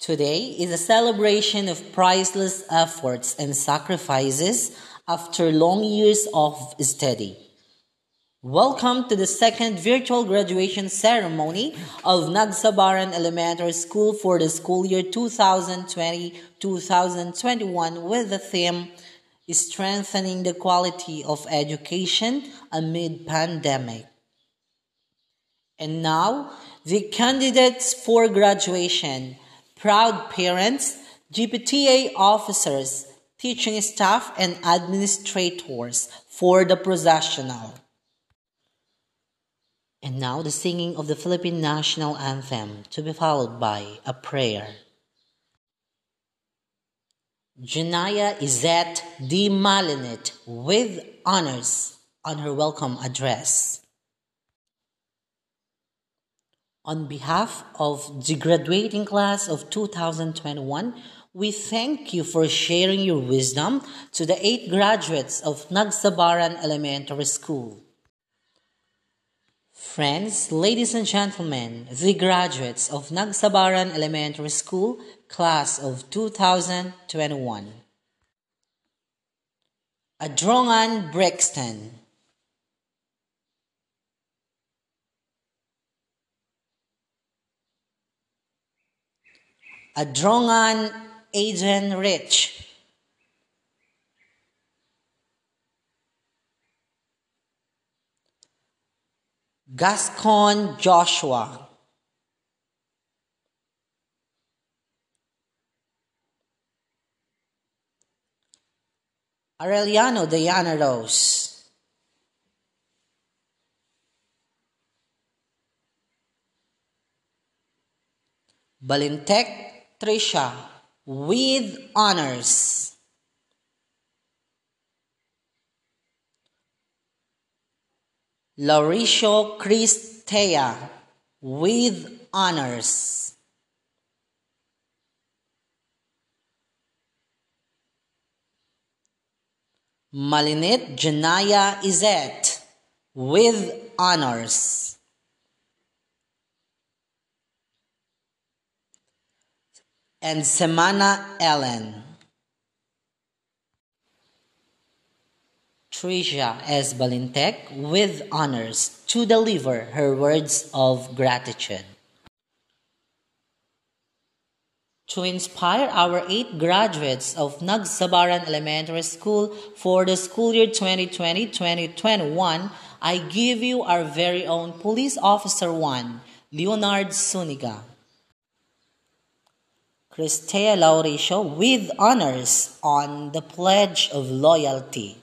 Today is a celebration of priceless efforts and sacrifices after long years of study. Welcome to the second virtual graduation ceremony of Nagsabaran Elementary School for the school year 2020-2021 with the theme Strengthening the Quality of Education Amid Pandemic. And now, the candidates for graduation, proud parents, GPTA officers, teaching staff, and administrators for the processional. And now the singing of the Philippine National Anthem to be followed by a prayer. Janaya Izet D. Malinit with honors on her welcome address. On behalf of the graduating class of 2021, we thank you for sharing your wisdom to the eight graduates of Nagsabaran Elementary School. Friends, ladies and gentlemen, the graduates of Nagsabaran Elementary School, class of 2021. Adrongan Brixton. Adrongan Aiden Rich. Gascon Joshua. Aureliano Diana Rose. Balintec Trisha with honors. Lauricio Cristea with honors. Malinit Janaya Izet with honors. And Semana Ellen. Tricia S. Balintec with honors to deliver her words of gratitude. To inspire our eight graduates of Nagsabaran Elementary School for the school year 2020-2021, I give you our very own Police Officer 1, Leonard Suniga. Cristea Lauricio with honors on the Pledge of Loyalty.